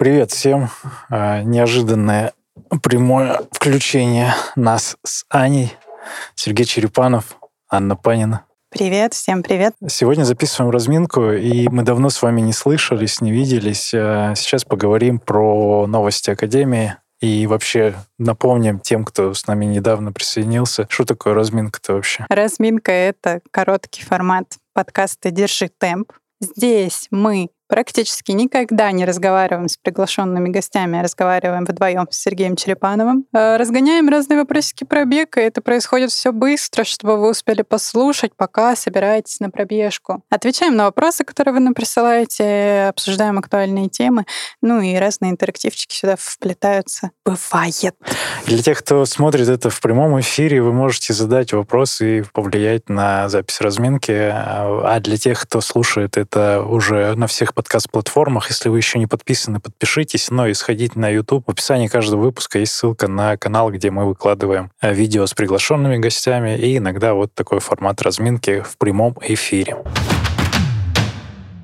Привет всем. А, неожиданное прямое включение нас с Аней. Сергей Черепанов, Анна Панина. Привет, всем привет. Сегодня записываем разминку, и мы давно с вами не слышались, не виделись. А, сейчас поговорим про новости Академии, и вообще напомним тем, кто с нами недавно присоединился, что такое разминка-то вообще? Разминка — это короткий формат подкаста «Держи темп». Здесь мы практически никогда не разговариваем с приглашенными гостями, а разговариваем вдвоем с Сергеем Черепановым. Э, разгоняем разные вопросики пробега, и это происходит все быстро, чтобы вы успели послушать, пока собираетесь на пробежку. Отвечаем на вопросы, которые вы нам присылаете, обсуждаем актуальные темы, ну и разные интерактивчики сюда вплетаются. Бывает. Для тех, кто смотрит это в прямом эфире, вы можете задать вопросы и повлиять на запись разминки, а для тех, кто слушает это уже на всех подкаст-платформах. Если вы еще не подписаны, подпишитесь. Но и сходите на YouTube. В описании каждого выпуска есть ссылка на канал, где мы выкладываем э, видео с приглашенными гостями и иногда вот такой формат разминки в прямом эфире.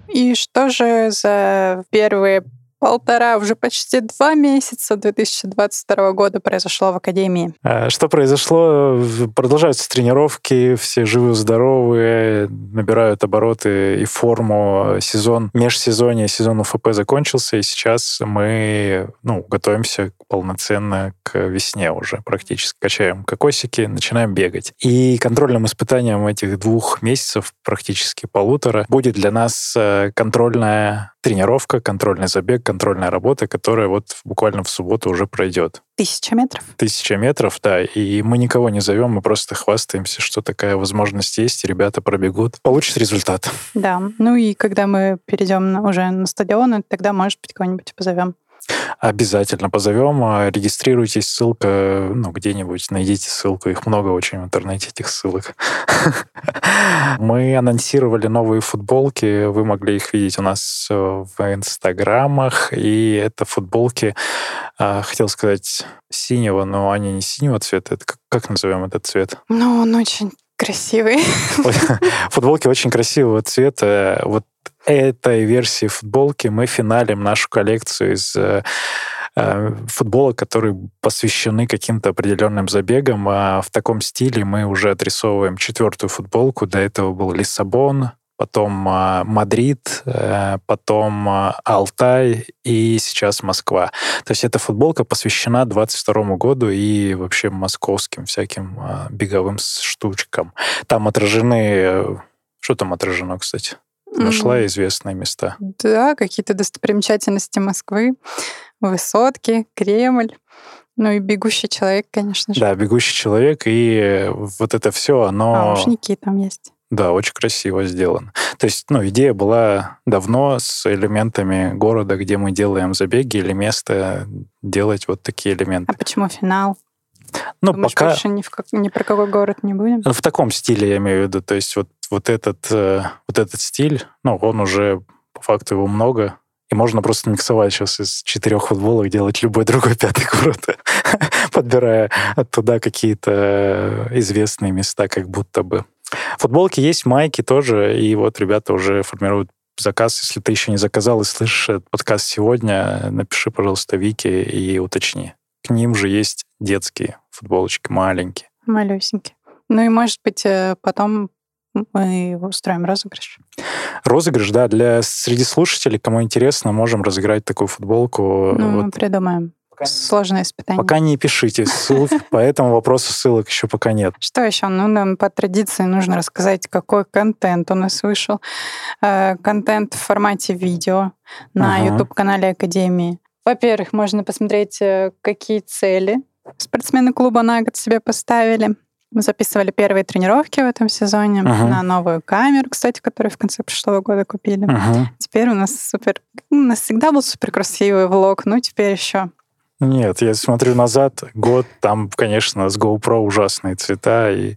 И что же за первые полтора, уже почти два месяца 2022 года произошло в Академии. А что произошло? Продолжаются тренировки, все живы, здоровые, набирают обороты и форму. Сезон, межсезонье, сезон УФП закончился, и сейчас мы ну, готовимся полноценно к весне уже практически. Качаем кокосики, начинаем бегать. И контрольным испытанием этих двух месяцев, практически полутора, будет для нас э, контрольная тренировка, контрольный забег, контрольная работа, которая вот буквально в субботу уже пройдет. Тысяча метров? Тысяча метров, да. И мы никого не зовем, мы просто хвастаемся, что такая возможность есть, и ребята пробегут, получат результат. Да. Ну и когда мы перейдем уже на стадион, тогда, может быть, кого-нибудь позовем. Обязательно позовем. А, регистрируйтесь, ссылка, ну, где-нибудь найдите ссылку. Их много очень в интернете, этих ссылок. Мы анонсировали новые футболки. Вы могли их видеть у нас в инстаграмах. И это футболки, а, хотел сказать, синего, но они не синего цвета. Это как, как назовем этот цвет? Ну, он очень красивый. Футболки очень красивого цвета. Вот этой версии футболки мы финалим нашу коллекцию из э, э, футболок, которые посвящены каким-то определенным забегам. А в таком стиле мы уже отрисовываем четвертую футболку. До этого был Лиссабон, потом э, Мадрид, потом Алтай и сейчас Москва. То есть эта футболка посвящена 22 году и вообще московским всяким беговым штучкам. Там отражены... Что там отражено, кстати? Нашла известные места. Да, какие-то достопримечательности Москвы, высотки, Кремль. Ну и бегущий человек, конечно же. Да, бегущий человек, и вот это все, оно... А, ушники там есть. Да, очень красиво сделано. То есть, ну, идея была давно с элементами города, где мы делаем забеги или место делать вот такие элементы. А почему финал? Ну, Думаешь, пока... больше ни, в как... ни про какой город не будем? В таком стиле я имею в виду. То есть вот, вот, этот, э, вот этот стиль, ну, он уже, по факту, его много. И можно просто миксовать сейчас из четырех футболок, делать любой другой пятый город, подбирая оттуда какие-то известные места, как будто бы. Футболки есть, майки тоже, и вот ребята уже формируют заказ. Если ты еще не заказал и слышишь этот подкаст сегодня, напиши, пожалуйста, Вики и уточни. К ним же есть детские футболочки, маленькие. Малюсенькие. Ну и, может быть, э, потом мы устроим розыгрыш. Розыгрыш, да. Для среди слушателей, кому интересно, можем разыграть такую футболку. Ну, вот. мы придумаем. Пока Сложное испытание. Пока не пишите ссылок, по этому вопросу ссылок еще пока нет. Что еще? Ну, нам по традиции нужно рассказать, какой контент у нас вышел. Э, контент в формате видео на YouTube-канале Академии. Во-первых, можно посмотреть, э, какие цели спортсмены клуба на год себе поставили. Мы записывали первые тренировки в этом сезоне uh-huh. на новую камеру, кстати, которую в конце прошлого года купили. Uh-huh. Теперь у нас супер... У нас всегда был супер красивый влог, ну теперь еще нет, я смотрю назад, год, там, конечно, с GoPro ужасные цвета, и,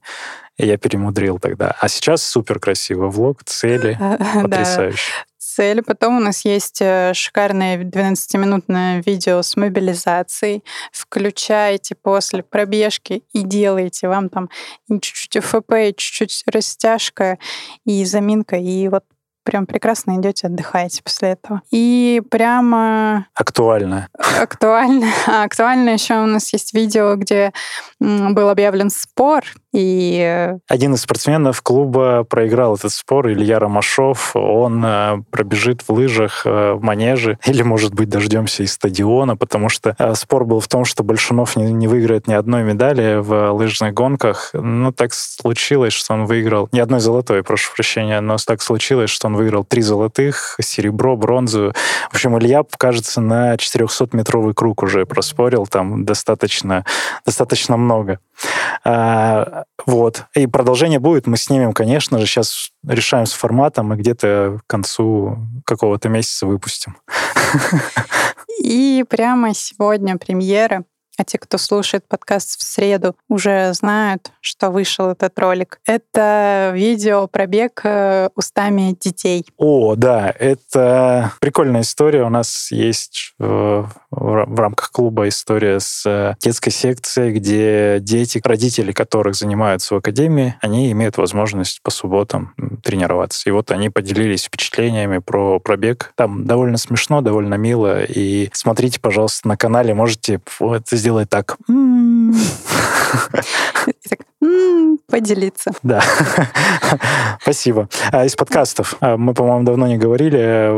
и я перемудрил тогда. А сейчас супер красивый влог, цели, потрясающе цели. Потом у нас есть э, шикарное 12-минутное видео с мобилизацией. Включайте после пробежки и делайте. Вам там чуть-чуть ФП, чуть-чуть растяжка и заминка. И вот прям прекрасно идете, отдыхаете после этого. И прямо... Актуально. Актуально. Актуально еще у нас есть видео, где был объявлен спор, и... Э, Один из спортсменов клуба проиграл этот спор, Илья Ромашов. Он э, пробежит в лыжах э, в манеже, или, может быть, дождемся из стадиона, потому что спор был в том, что Большунов не, не выиграет ни одной медали в лыжных гонках. Ну, так случилось, что он выиграл... Ни одной золотой, прошу прощения, но так случилось, что он выиграл три золотых, серебро, бронзу. В общем, Илья, кажется, на 400-метровый круг уже проспорил. Там достаточно, достаточно много. Вот. И продолжение будет. Мы снимем, конечно же. Сейчас решаем с форматом и где-то к концу какого-то месяца выпустим. И прямо сегодня премьера а те, кто слушает подкаст в среду, уже знают, что вышел этот ролик. Это видео пробег э, устами детей. О, да, это прикольная история. У нас есть в, в рамках клуба история с э, детской секцией, где дети, родители которых занимаются в академии, они имеют возможность по субботам тренироваться. И вот они поделились впечатлениями про пробег. Там довольно смешно, довольно мило. И смотрите, пожалуйста, на канале, можете вот сделать сделать так. Поделиться. Да. Спасибо. А из подкастов. А, мы, по-моему, давно не говорили.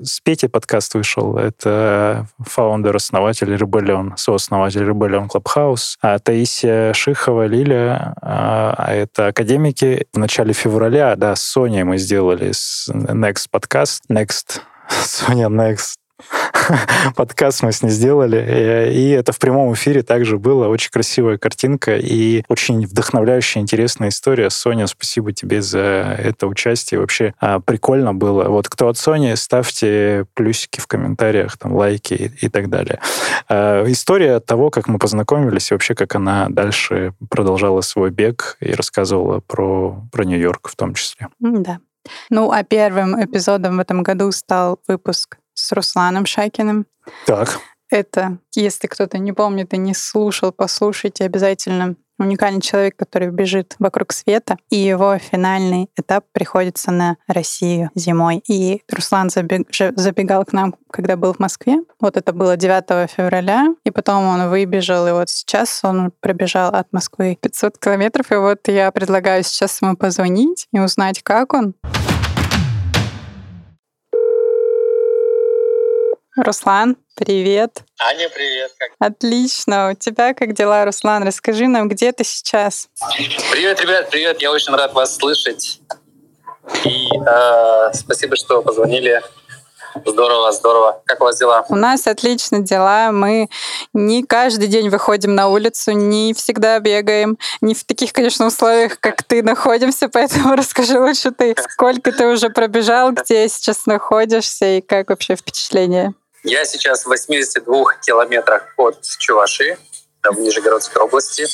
С Петей подкаст вышел. Это фаундер, основатель Rebellion, сооснователь Rebellion Clubhouse. А Таисия Шихова, Лиля, а это академики. В начале февраля, да, с Соней мы сделали Next подкаст. Next Соня Next подкаст мы с ней сделали, э, и это в прямом эфире также было. Очень красивая картинка и очень вдохновляющая, интересная история. Соня, спасибо тебе за это участие. Вообще а, прикольно было. Вот кто от Сони, ставьте плюсики в комментариях, там, лайки и, и так далее. А, история того, как мы познакомились, и вообще, как она дальше продолжала свой бег и рассказывала про, про Нью-Йорк в том числе. Да. Ну, а первым эпизодом в этом году стал выпуск с Русланом Шакиным. Так. Это, если кто-то не помнит и не слушал, послушайте обязательно. Уникальный человек, который бежит вокруг света, и его финальный этап приходится на Россию зимой. И Руслан забег, забегал к нам, когда был в Москве. Вот это было 9 февраля, и потом он выбежал, и вот сейчас он пробежал от Москвы 500 километров, и вот я предлагаю сейчас ему позвонить и узнать, как он. Руслан, привет. Аня, привет. Как? Отлично. У тебя как дела, Руслан? Расскажи нам, где ты сейчас? Привет, ребят, привет. Я очень рад вас слышать. И э, спасибо, что позвонили. Здорово, здорово. Как у вас дела? У нас отлично дела. Мы не каждый день выходим на улицу, не всегда бегаем. Не в таких, конечно, условиях, как ты, находимся. Поэтому расскажи лучше ты, сколько ты уже пробежал, где сейчас находишься и как вообще впечатление? Я сейчас в 82 километрах от Чуваши, в Нижегородской области.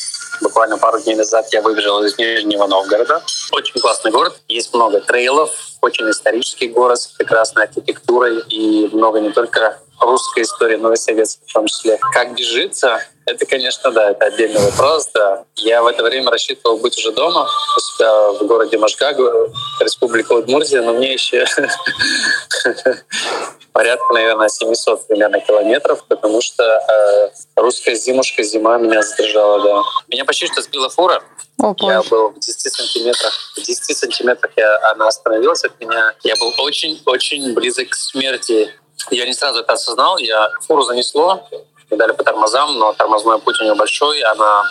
Буквально пару дней назад я выбежал из Нижнего Новгорода. Очень классный город. Есть много трейлов, очень исторический город с прекрасной архитектурой и много не только русской истории, но и советской в том числе. Как бежится, это, конечно, да, это отдельный вопрос, да. Я в это время рассчитывал быть уже дома, у себя в городе Машгаг, республика Удмуртия, но мне еще порядка, наверное, 700 примерно километров, потому что э, русская зимушка, зима меня задержала, да. Меня почти что сбила фура. О, я был в 10 сантиметрах. В 10 сантиметрах я, она остановилась от меня. Я был очень-очень близок к смерти. Я не сразу это осознал. Я фуру занесло, дали по тормозам, но тормозной путь у нее большой, она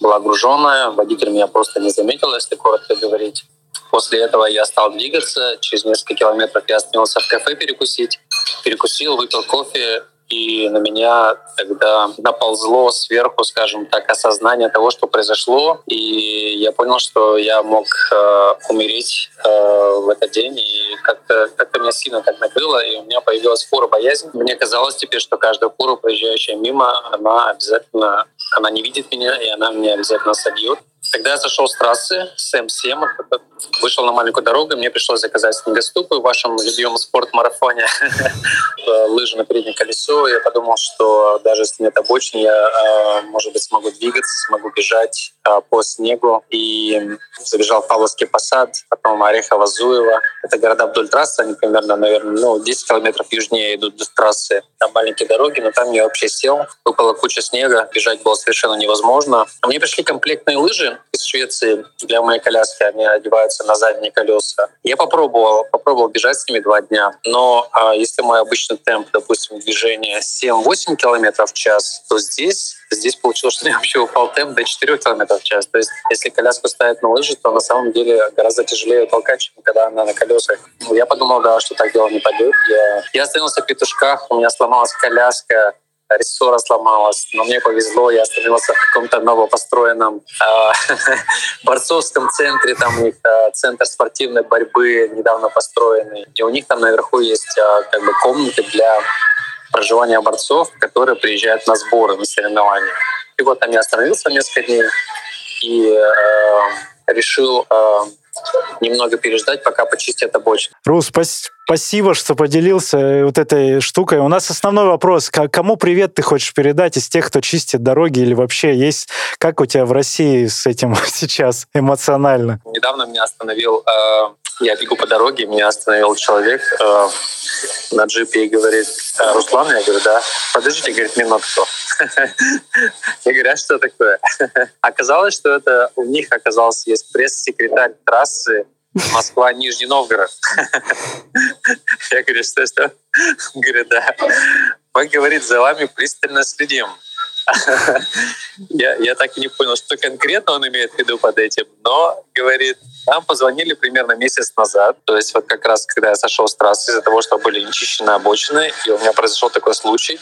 была груженная, водитель меня просто не заметил, если коротко говорить. После этого я стал двигаться. Через несколько километров я остановился в кафе перекусить. Перекусил, выпил кофе, и на меня тогда наползло сверху, скажем так, осознание того, что произошло, и я понял, что я мог э, умереть э, в этот день, и как-то как меня сильно так накрыло, и у меня появилась фура боязнь. Мне казалось теперь, что каждая фура, проезжающая мимо, она обязательно, она не видит меня, и она меня обязательно собьет. Тогда я сошел с трассы с М7, вышел на маленькую дорогу, мне пришлось заказать снегоступы в вашем любимом спорт-марафоне. Лыжи на переднее колесо. Я подумал, что даже если нет обочин, я, может быть, смогу двигаться, смогу бежать по снегу. И забежал в Павловский посад, потом Орехово-Зуево. Это города вдоль трассы, они примерно, наверное, ну, 10 километров южнее идут до трассы. Там маленькие дороги, но там я вообще сел. Выпала куча снега, бежать было совершенно невозможно. Мне пришли комплектные лыжи из Швеции для моей коляски. Они одеваются на задние колеса. Я попробовал, попробовал бежать с ними два дня. Но а, если мой обычный темп, допустим, движения 7-8 километров в час, то здесь Здесь получилось, что я вообще упал темп до 4 км в час. То есть если коляску ставить на лыжи, то на самом деле гораздо тяжелее толкать, чем когда она на колесах. Я подумал, да, что так дело не пойдет. Я, я остановился в петушках, у меня сломалась коляска, рессора сломалась, но мне повезло, я остановился в каком-то новопостроенном э, борцовском центре, там у них э, центр спортивной борьбы недавно построенный, и у них там наверху есть э, как бы комнаты для проживания борцов, которые приезжают на сборы, на соревнования. И вот там я остановился несколько дней и э, решил э, немного переждать, пока почистят обочину. Рус, спасибо, что поделился вот этой штукой. У нас основной вопрос. Кому привет ты хочешь передать из тех, кто чистит дороги или вообще есть? Как у тебя в России с этим сейчас эмоционально? Недавно меня остановил э, я бегу по дороге, меня остановил человек э, на джипе и говорит, «Э, Руслан, я говорю, да. Подождите, говорит, минутку. Я говорю, а что такое? Оказалось, что это у них оказался есть пресс-секретарь трассы Москва-Нижний Новгород. Я говорю, что, что? Говорит, да. Мы, говорит, за вами пристально следим. я, я так и не понял, что конкретно он имеет в виду под этим, но говорит, нам позвонили примерно месяц назад, то есть вот как раз, когда я сошел с трассы из-за того, что были нечищены обочины, и у меня произошел такой случай,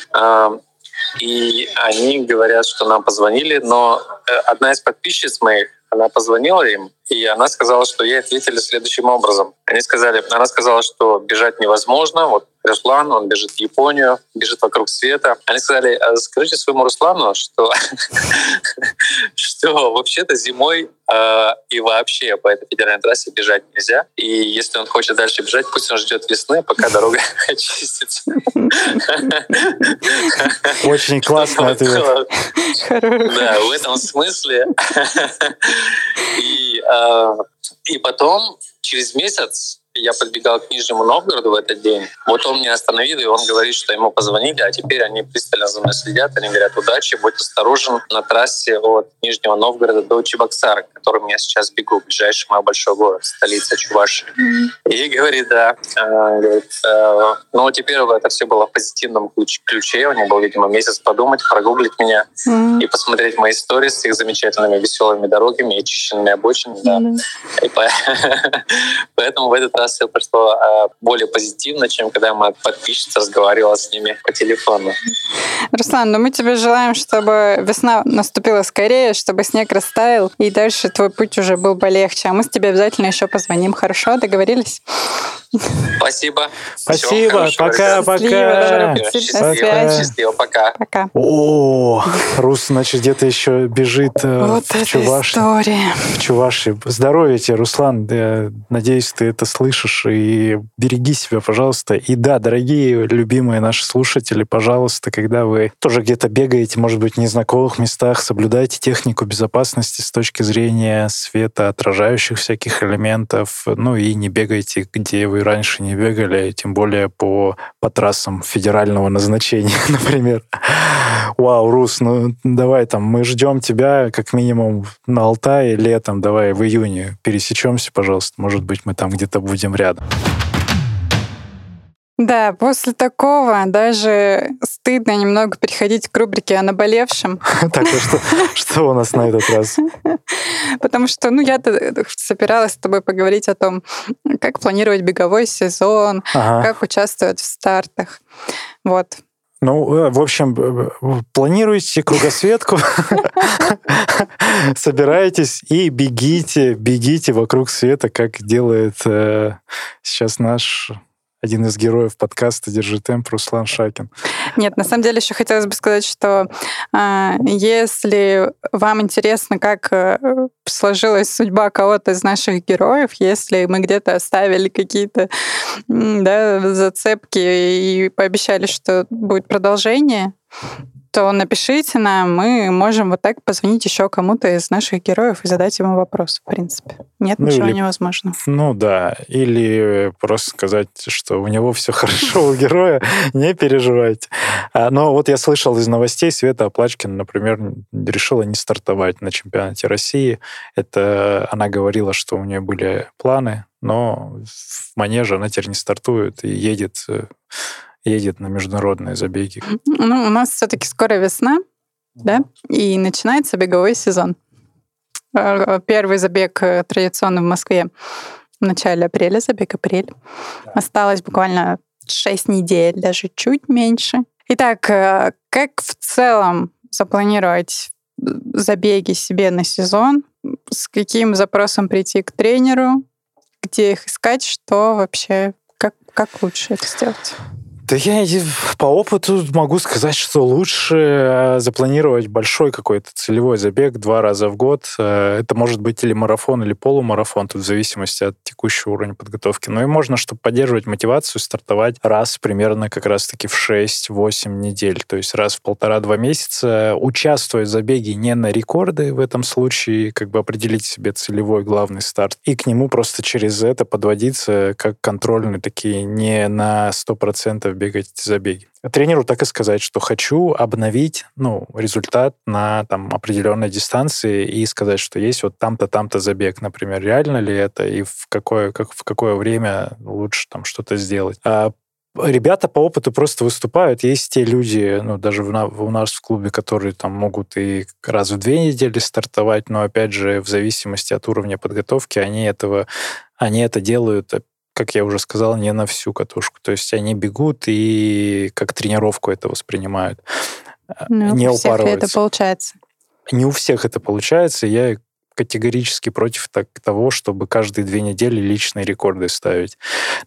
и они говорят, что нам позвонили, но э, одна из подписчиц моих, она позвонила им, и она сказала, что ей ответили следующим образом. Они сказали, она сказала, что бежать невозможно. Вот Руслан, он бежит в Японию, бежит вокруг света. Они сказали, «А скажите своему Руслану, что, что вообще-то зимой э, и вообще по этой федеральной трассе бежать нельзя. И если он хочет дальше бежать, пусть он ждет весны, пока дорога очистится. Очень классный ответ. Да, в этом смысле. И э, и потом, через месяц, я подбегал к Нижнему Новгороду в этот день. Вот он меня остановил, и он говорит, что ему позвонили, а теперь они пристально за мной следят. Они говорят, удачи, будь осторожен на трассе от Нижнего Новгорода до Чебоксара, которым я сейчас бегу, ближайший мой большой город, столица Чувашии. Mm-hmm. И говорит, да, э, говорит, э, ну теперь это все было в позитивном ключе. У него был, видимо, месяц подумать, прогуглить меня mm-hmm. и посмотреть мои истории с их замечательными веселыми дорогами и чищенными обочинами. Да. И поэтому в этот раз все прошло а, более позитивно, чем когда моя подписчица разговаривала с ними по телефону. Руслан, ну мы тебе желаем, чтобы весна наступила скорее, чтобы снег растаял, и дальше твой путь уже был бы легче. А мы с тебе обязательно еще позвоним. Хорошо? Договорились? Спасибо. Спасибо. Пока, пока. Счастливо. Счастливо. Пока. Пока. О, Рус, значит, где-то еще бежит э, вот в Чувашии. В Чувашии. Здоровья тебе, Руслан. Я надеюсь, ты это слышишь. И береги себя, пожалуйста. И да, дорогие, любимые наши слушатели, пожалуйста, когда вы тоже где-то бегаете, может быть, в незнакомых местах, соблюдайте технику безопасности с точки зрения света, отражающих всяких элементов. Ну и не бегайте, где вы раньше не бегали, тем более по, по трассам федерального назначения, например. Вау, Рус, ну давай там, мы ждем тебя как минимум на Алтае летом, давай в июне пересечемся, пожалуйста. Может быть, мы там где-то будем рядом. Да, после такого даже стыдно немного переходить к рубрике о наболевшем. Так, а что, что у нас на этот раз? Потому что, ну, я собиралась с тобой поговорить о том, как планировать беговой сезон, как участвовать в стартах. Вот. Ну, э, в общем, планируйте кругосветку, собирайтесь и бегите, бегите вокруг света, как делает э, сейчас наш один из героев подкаста «Держи темп» Руслан Шакин. Нет, на самом деле еще хотелось бы сказать, что э, если вам интересно, как э, сложилась судьба кого-то из наших героев, если мы где-то оставили какие-то да, зацепки и пообещали, что будет продолжение, то напишите нам, мы можем вот так позвонить еще кому-то из наших героев и задать ему вопрос, в принципе. Нет ну, ничего или, невозможного. Ну да, или просто сказать, что у него все хорошо у героя, не переживайте. А, но вот я слышал из новостей, Света Оплачкина, например, решила не стартовать на чемпионате России. Это она говорила, что у нее были планы, но в манеже она теперь не стартует и едет э, едет на международные забеги? Ну, у нас все-таки скоро весна, да, и начинается беговой сезон. Э, первый забег э, традиционно в Москве в начале апреля, забег апрель. Осталось буквально 6 недель, даже чуть меньше. Итак, э, как в целом запланировать забеги себе на сезон? С каким запросом прийти к тренеру? Где их искать? Что вообще? Как, как лучше это сделать? Да я по опыту могу сказать, что лучше э, запланировать большой какой-то целевой забег два раза в год. Э, это может быть или марафон, или полумарафон, тут в зависимости от текущего уровня подготовки. Но и можно, чтобы поддерживать мотивацию, стартовать раз примерно как раз-таки в 6-8 недель. То есть раз в полтора-два месяца, участвуя в забеге не на рекорды в этом случае, как бы определить себе целевой главный старт. И к нему просто через это подводиться как контрольные такие не на 100% бегать эти забеги. Тренеру так и сказать, что хочу обновить ну, результат на там, определенной дистанции и сказать, что есть вот там-то, там-то забег, например. Реально ли это и в какое, как, в какое время лучше там что-то сделать. А Ребята по опыту просто выступают. Есть те люди, ну, даже в, у нас в клубе, которые там могут и раз в две недели стартовать, но, опять же, в зависимости от уровня подготовки, они этого они это делают как я уже сказал, не на всю катушку. То есть они бегут и как тренировку это воспринимают. Ну, не у всех это получается. Не у всех это получается. Я категорически против так, того, чтобы каждые две недели личные рекорды ставить.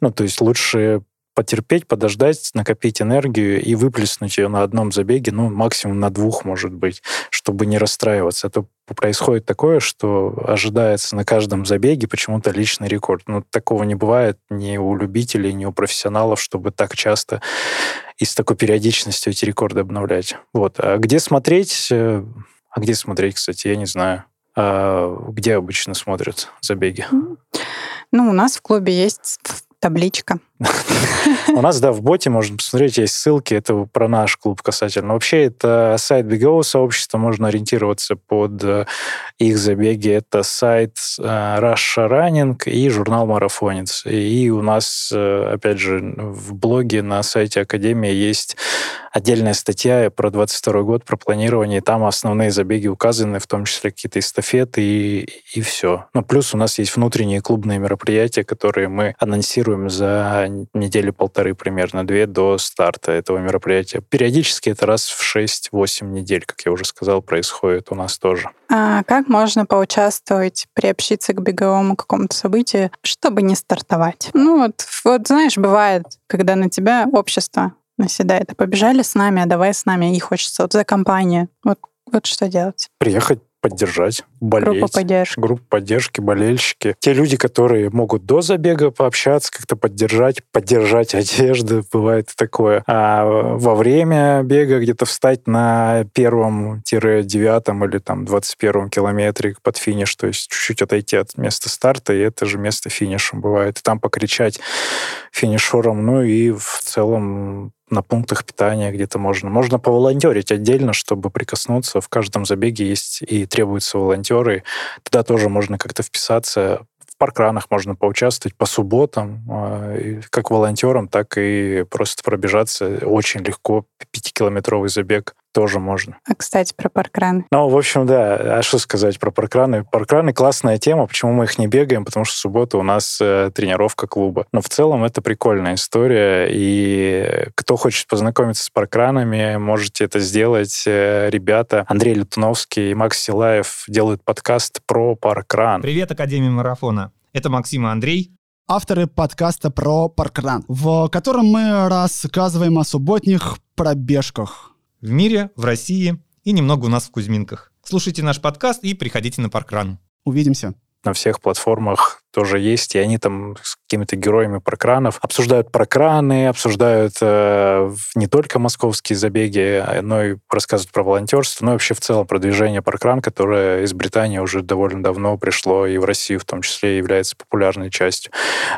Ну, то есть лучше потерпеть, подождать, накопить энергию и выплеснуть ее на одном забеге, ну, максимум на двух, может быть, чтобы не расстраиваться. А то происходит такое, что ожидается на каждом забеге почему-то личный рекорд. Ну, такого не бывает ни у любителей, ни у профессионалов, чтобы так часто и с такой периодичностью эти рекорды обновлять. Вот. А где смотреть? Э, а где смотреть, кстати, я не знаю. А где обычно смотрят забеги? Ну, у нас в клубе есть табличка. У нас, да, в боте можно посмотреть, есть ссылки, это про наш клуб касательно. Вообще, это сайт бегового сообщества, можно ориентироваться под э, их забеги. Это сайт э, Russia Running и журнал Марафонец. И у нас, э, опять же, в блоге на сайте Академии есть отдельная статья про 22 год, про планирование, там основные забеги указаны, в том числе какие-то эстафеты и, и все. Ну, плюс у нас есть внутренние клубные мероприятия, которые мы анонсируем за недели-полторы примерно, две до старта этого мероприятия. Периодически это раз в 6-8 недель, как я уже сказал, происходит у нас тоже. А как можно поучаствовать, приобщиться к беговому какому-то событию, чтобы не стартовать? Ну вот, вот знаешь, бывает, когда на тебя общество наседает. А побежали с нами, а давай с нами. И хочется вот за компанию. Вот, вот что делать. Приехать поддержать, болеть. Группа поддержки. Группа поддержки, болельщики. Те люди, которые могут до забега пообщаться, как-то поддержать, поддержать одежды, бывает такое. А во время бега где-то встать на первом-девятом или там двадцать первом километре под финиш, то есть чуть-чуть отойти от места старта, и это же место финишем бывает. И там покричать финишером, ну и в целом на пунктах питания где-то можно. Можно поволонтерить отдельно, чтобы прикоснуться. В каждом забеге есть и требуются волонтеры. Туда тоже можно как-то вписаться. В паркранах можно поучаствовать по субботам, а, как волонтером, так и просто пробежаться очень легко. Пятикилометровый забег тоже можно. А, кстати, про паркраны. Ну, в общем, да. А что сказать про паркраны? Паркраны — классная тема. Почему мы их не бегаем? Потому что в субботу у нас э, тренировка клуба. Но в целом это прикольная история. И кто хочет познакомиться с паркранами, можете это сделать. Э, ребята Андрей Лютуновский и Макс Силаев делают подкаст про паркран. Привет, Академия Марафона. Это Максим и Андрей. авторы подкаста про паркран, в котором мы рассказываем о субботних пробежках. В мире, в России и немного у нас в Кузьминках. Слушайте наш подкаст и приходите на паркран. Увидимся на всех платформах тоже есть, и они там с какими-то героями прокранов обсуждают прокраны, обсуждают э, не только московские забеги, но и рассказывают про волонтерство, но и вообще в целом про движение прокран, которое из Британии уже довольно давно пришло и в Россию в том числе является популярной частью.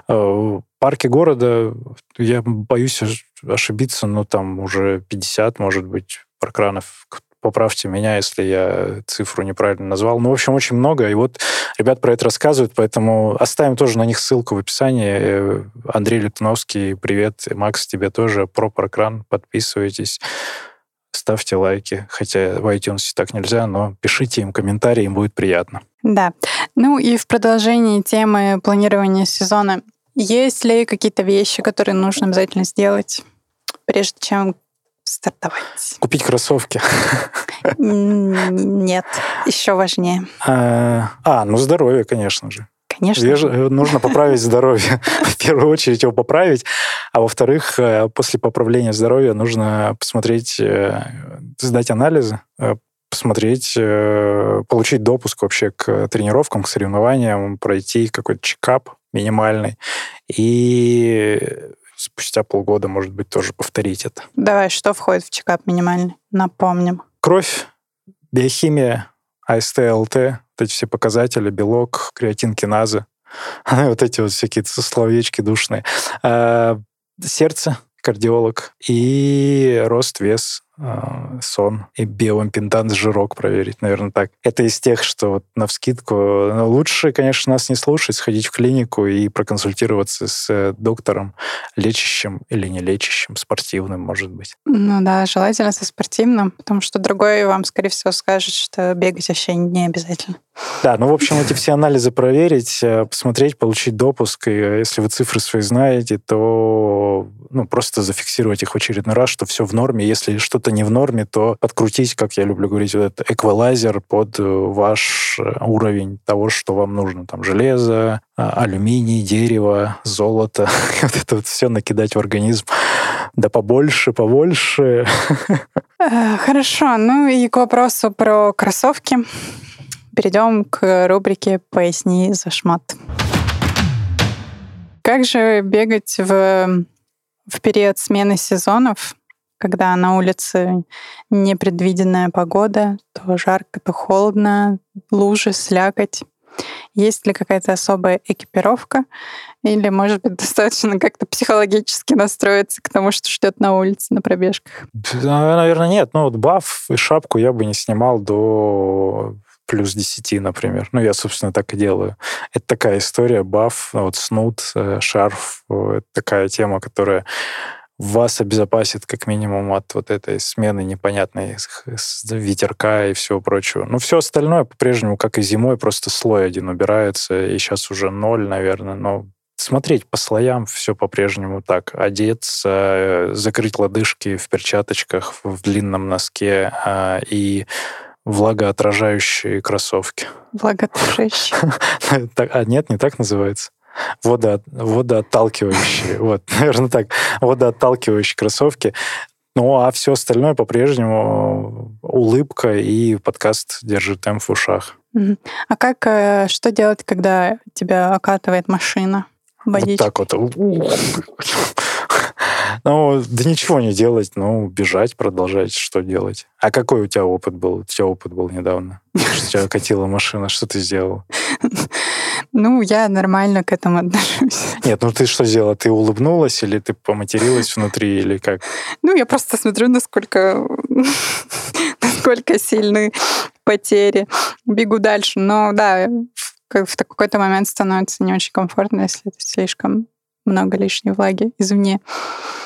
Э, парки города, я боюсь ошибиться, но там уже 50, может быть, прокранов поправьте меня, если я цифру неправильно назвал. Ну, в общем, очень много. И вот ребят про это рассказывают, поэтому оставим тоже на них ссылку в описании. Э, Андрей Литновский, привет. Макс, тебе тоже. Про прокран. Подписывайтесь ставьте лайки, хотя в iTunes так нельзя, но пишите им комментарии, им будет приятно. Да. Ну и в продолжении темы планирования сезона, есть ли какие-то вещи, которые нужно обязательно сделать, прежде чем стартовать? Купить кроссовки. Нет, еще важнее. А, а, ну здоровье, конечно же. Конечно. Э, нужно поправить здоровье. В первую очередь его поправить, а во-вторых, э, после поправления здоровья нужно посмотреть, э, сдать анализы, посмотреть, получить допуск вообще к тренировкам, к соревнованиям, пройти какой-то чекап минимальный и спустя полгода, может быть, тоже повторить это. Давай, что входит в чекап минимальный? Напомним. Кровь, биохимия, АСТ, ЛТ, вот эти все показатели, белок, креатин, киназы, вот эти вот всякие словечки душные. А, сердце, кардиолог и рост, вес, сон и биоимпеданс жирок проверить, наверное, так. Это из тех, что вот на вскидку. Ну, лучше, конечно, нас не слушать, сходить в клинику и проконсультироваться с э, доктором, лечащим или не лечащим, спортивным, может быть. Ну да, желательно со спортивным, потому что другой вам, скорее всего, скажет, что бегать вообще не обязательно. Да, ну, в общем, эти все анализы проверить, э, посмотреть, получить допуск, и э, если вы цифры свои знаете, то ну, просто зафиксировать их в очередной раз, что все в норме. Если что-то не в норме, то подкрутить, как я люблю говорить, вот этот эквалайзер под э, ваш э, уровень того, что вам нужно. Там железо, а, алюминий, дерево, золото. вот это вот все накидать в организм. Да побольше, побольше. Э, хорошо. Ну и к вопросу про кроссовки. Перейдем к рубрике «Поясни за шмат». Как же бегать в в период смены сезонов, когда на улице непредвиденная погода, то жарко, то холодно, лужи, слякоть. Есть ли какая-то особая экипировка? Или, может быть, достаточно как-то психологически настроиться к тому, что ждет на улице на пробежках? Наверное, нет. Ну, вот баф и шапку я бы не снимал до плюс 10, например. Ну, я, собственно, так и делаю. Это такая история, баф, вот снуд, э, шарф, это такая тема, которая вас обезопасит как минимум от вот этой смены непонятной ветерка и всего прочего. Ну, все остальное по-прежнему, как и зимой, просто слой один убирается, и сейчас уже ноль, наверное, но смотреть по слоям все по-прежнему так. Одеться, э, закрыть лодыжки в перчаточках, в длинном носке а, и влагоотражающие кроссовки. Влагоотражающие? А нет, не так называется. Водо, водоотталкивающие. Вот, наверное, так. Водоотталкивающие кроссовки. Ну, а все остальное по-прежнему улыбка и подкаст «Держи темп в ушах». А как, э, что делать, когда тебя окатывает машина? Водичкой? Вот так вот. Ну, да ничего не делать, ну, бежать, продолжать, что делать. А какой у тебя опыт был? У тебя опыт был недавно. Что тебя катила машина, что ты сделал? Ну, я нормально к этому отношусь. Нет, ну ты что сделала? Ты улыбнулась или ты поматерилась внутри, или как? Ну, я просто смотрю, насколько, насколько сильны потери. Бегу дальше. Но да, в какой-то момент становится не очень комфортно, если это слишком много лишней влаги извне.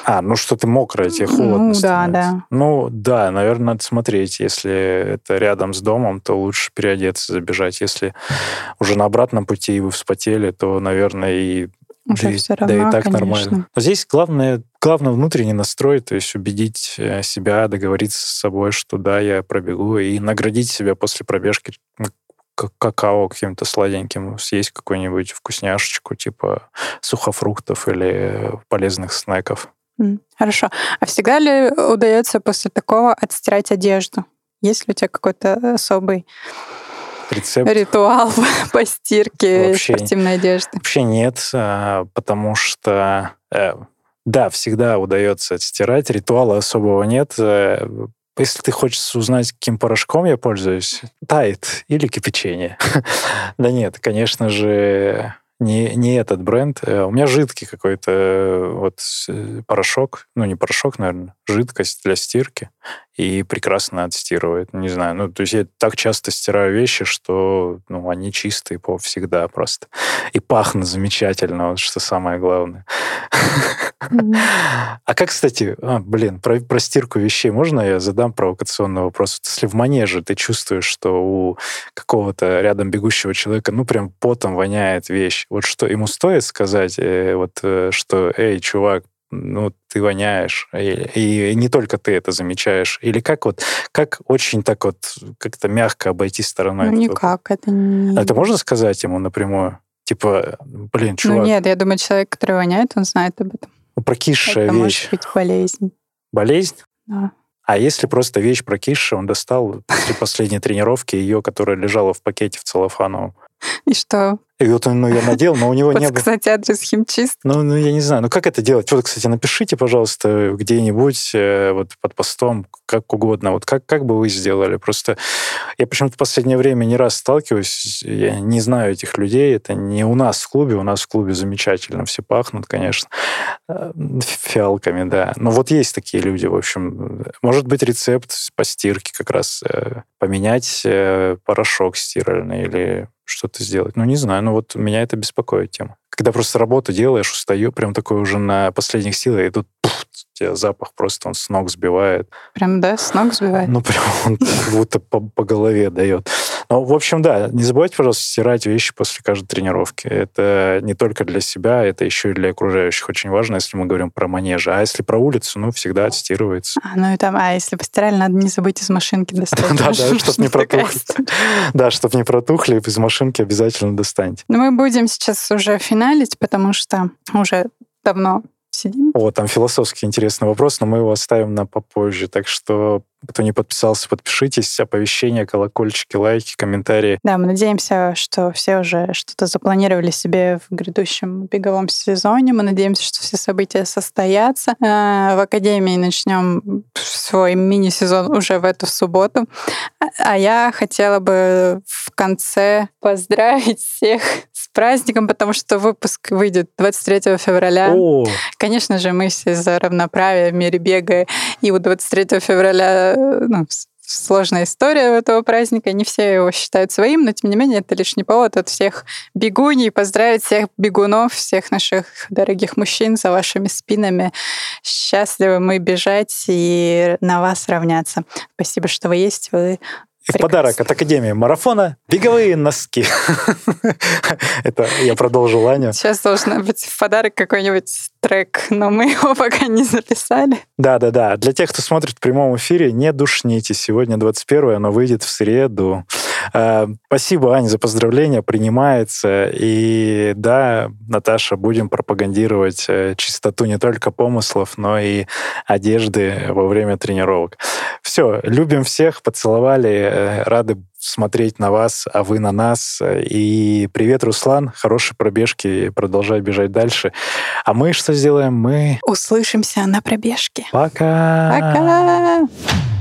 А, ну что ты мокрая, тебе холодно Ну, да, да. Ну, да, наверное, надо смотреть. Если это рядом с домом, то лучше переодеться, забежать. Если уже на обратном пути и вы вспотели, то, наверное, и уже да, все равно, да и так конечно. нормально. Но здесь главное, главное внутренний настрой, то есть убедить э, себя, договориться с собой, что да, я пробегу, и наградить себя после пробежки какао каким-то сладеньким, съесть какую-нибудь вкусняшечку, типа сухофруктов или полезных снеков. Хорошо. А всегда ли удается после такого отстирать одежду? Есть ли у тебя какой-то особый Рецепт? ритуал по стирке Вообще- спортивной одежды? Вообще нет, а, потому что э, да, всегда удается отстирать, ритуала особого нет. Э, Если ты хочешь узнать, каким порошком я пользуюсь, тает или кипячение. Да нет, конечно же, не, не этот бренд. Э, У меня жидкий какой-то э, вот э, порошок, ну не порошок, наверное, жидкость для стирки, и прекрасно отстирывает. Не знаю, ну то есть я так часто стираю вещи, что ну, они чистые по всегда просто. И пахнут замечательно, вот что самое главное. А как, кстати, а, блин, про, про стирку вещей можно я задам провокационный вопрос? Если в манеже ты чувствуешь, что у какого-то рядом бегущего человека, ну, прям потом воняет вещь, вот что ему стоит сказать, э, вот, э, что, эй, чувак, ну, ты воняешь, и, и не только ты это замечаешь. Или как вот, как очень так вот как-то мягко обойти стороной? Ну, никак. Это не... Это можно сказать ему напрямую? Типа, блин, Ну, чувак, нет, я думаю, человек, который воняет, он знает об этом. Ну, прокисшая это вещь. может быть болезнь. Болезнь? Да. А если просто вещь прокисшая, он достал после последней тренировки ее, которая лежала в пакете в целлофановом. И что? И вот ну, я надел, но у него не было... Подсказать адрес химчист? Ну, ну, я не знаю. Ну, как это делать? Вот, кстати, напишите, пожалуйста, где-нибудь э, вот под постом, как угодно. Вот как, как бы вы сделали? Просто я почему-то в последнее время не раз сталкиваюсь, я не знаю этих людей. Это не у нас в клубе. У нас в клубе замечательно все пахнут, конечно, э, фиалками, да. Но вот есть такие люди, в общем. Может быть, рецепт по стирке как раз э, поменять порошок стиральный или что-то сделать. Ну, не знаю, но вот меня это беспокоит тема. Когда просто работу делаешь, устаю, прям такой уже на последних силах, и тут пуф, тебя запах просто он с ног сбивает. Прям, да, с ног сбивает? Ну, прям он будто по, по голове дает. Ну, в общем, да, не забывайте, пожалуйста, стирать вещи после каждой тренировки. Это не только для себя, это еще и для окружающих очень важно, если мы говорим про манежи. А если про улицу, ну, всегда отстирывается. А, ну и там, а если постирали, надо не забыть из машинки достать. Да, да, чтоб не протухли. Да, чтобы не протухли, из машинки обязательно достаньте. Но мы будем сейчас уже финалить, потому что уже давно сидим. О, там философский интересный вопрос, но мы его оставим на попозже. Так что, кто не подписался, подпишитесь. Оповещения, колокольчики, лайки, комментарии. Да, мы надеемся, что все уже что-то запланировали себе в грядущем беговом сезоне. Мы надеемся, что все события состоятся. А, В Академии начнем свой мини-сезон уже в эту субботу. А- А я хотела бы в конце поздравить всех праздником, потому что выпуск выйдет 23 февраля. О, Конечно же, мы все за равноправие в мире бега. И у 23 февраля э, ну, сложная история этого праздника. Не все его считают своим, но тем не менее это лишний повод от всех бегуней поздравить всех бегунов, всех наших дорогих мужчин за вашими спинами. Счастливы мы бежать и на вас равняться. Спасибо, что вы есть. Вы и в подарок от Академии марафона беговые носки. Это я продолжил Аню. Сейчас должен быть в подарок какой-нибудь трек, но мы его пока не записали. Да-да-да. Для тех, кто смотрит в прямом эфире, не душните. Сегодня 21 оно выйдет в среду. Э, Спасибо, Аня, за поздравления. Принимается. И да, Наташа, будем пропагандировать э, чистоту не только помыслов, но и одежды во время тренировок. Все, любим всех, поцеловали, э, рады смотреть на вас, а вы на нас. И привет, Руслан, хорошей пробежки, продолжай бежать дальше. А мы что сделаем? Мы Услышимся на пробежке. пока! Пока!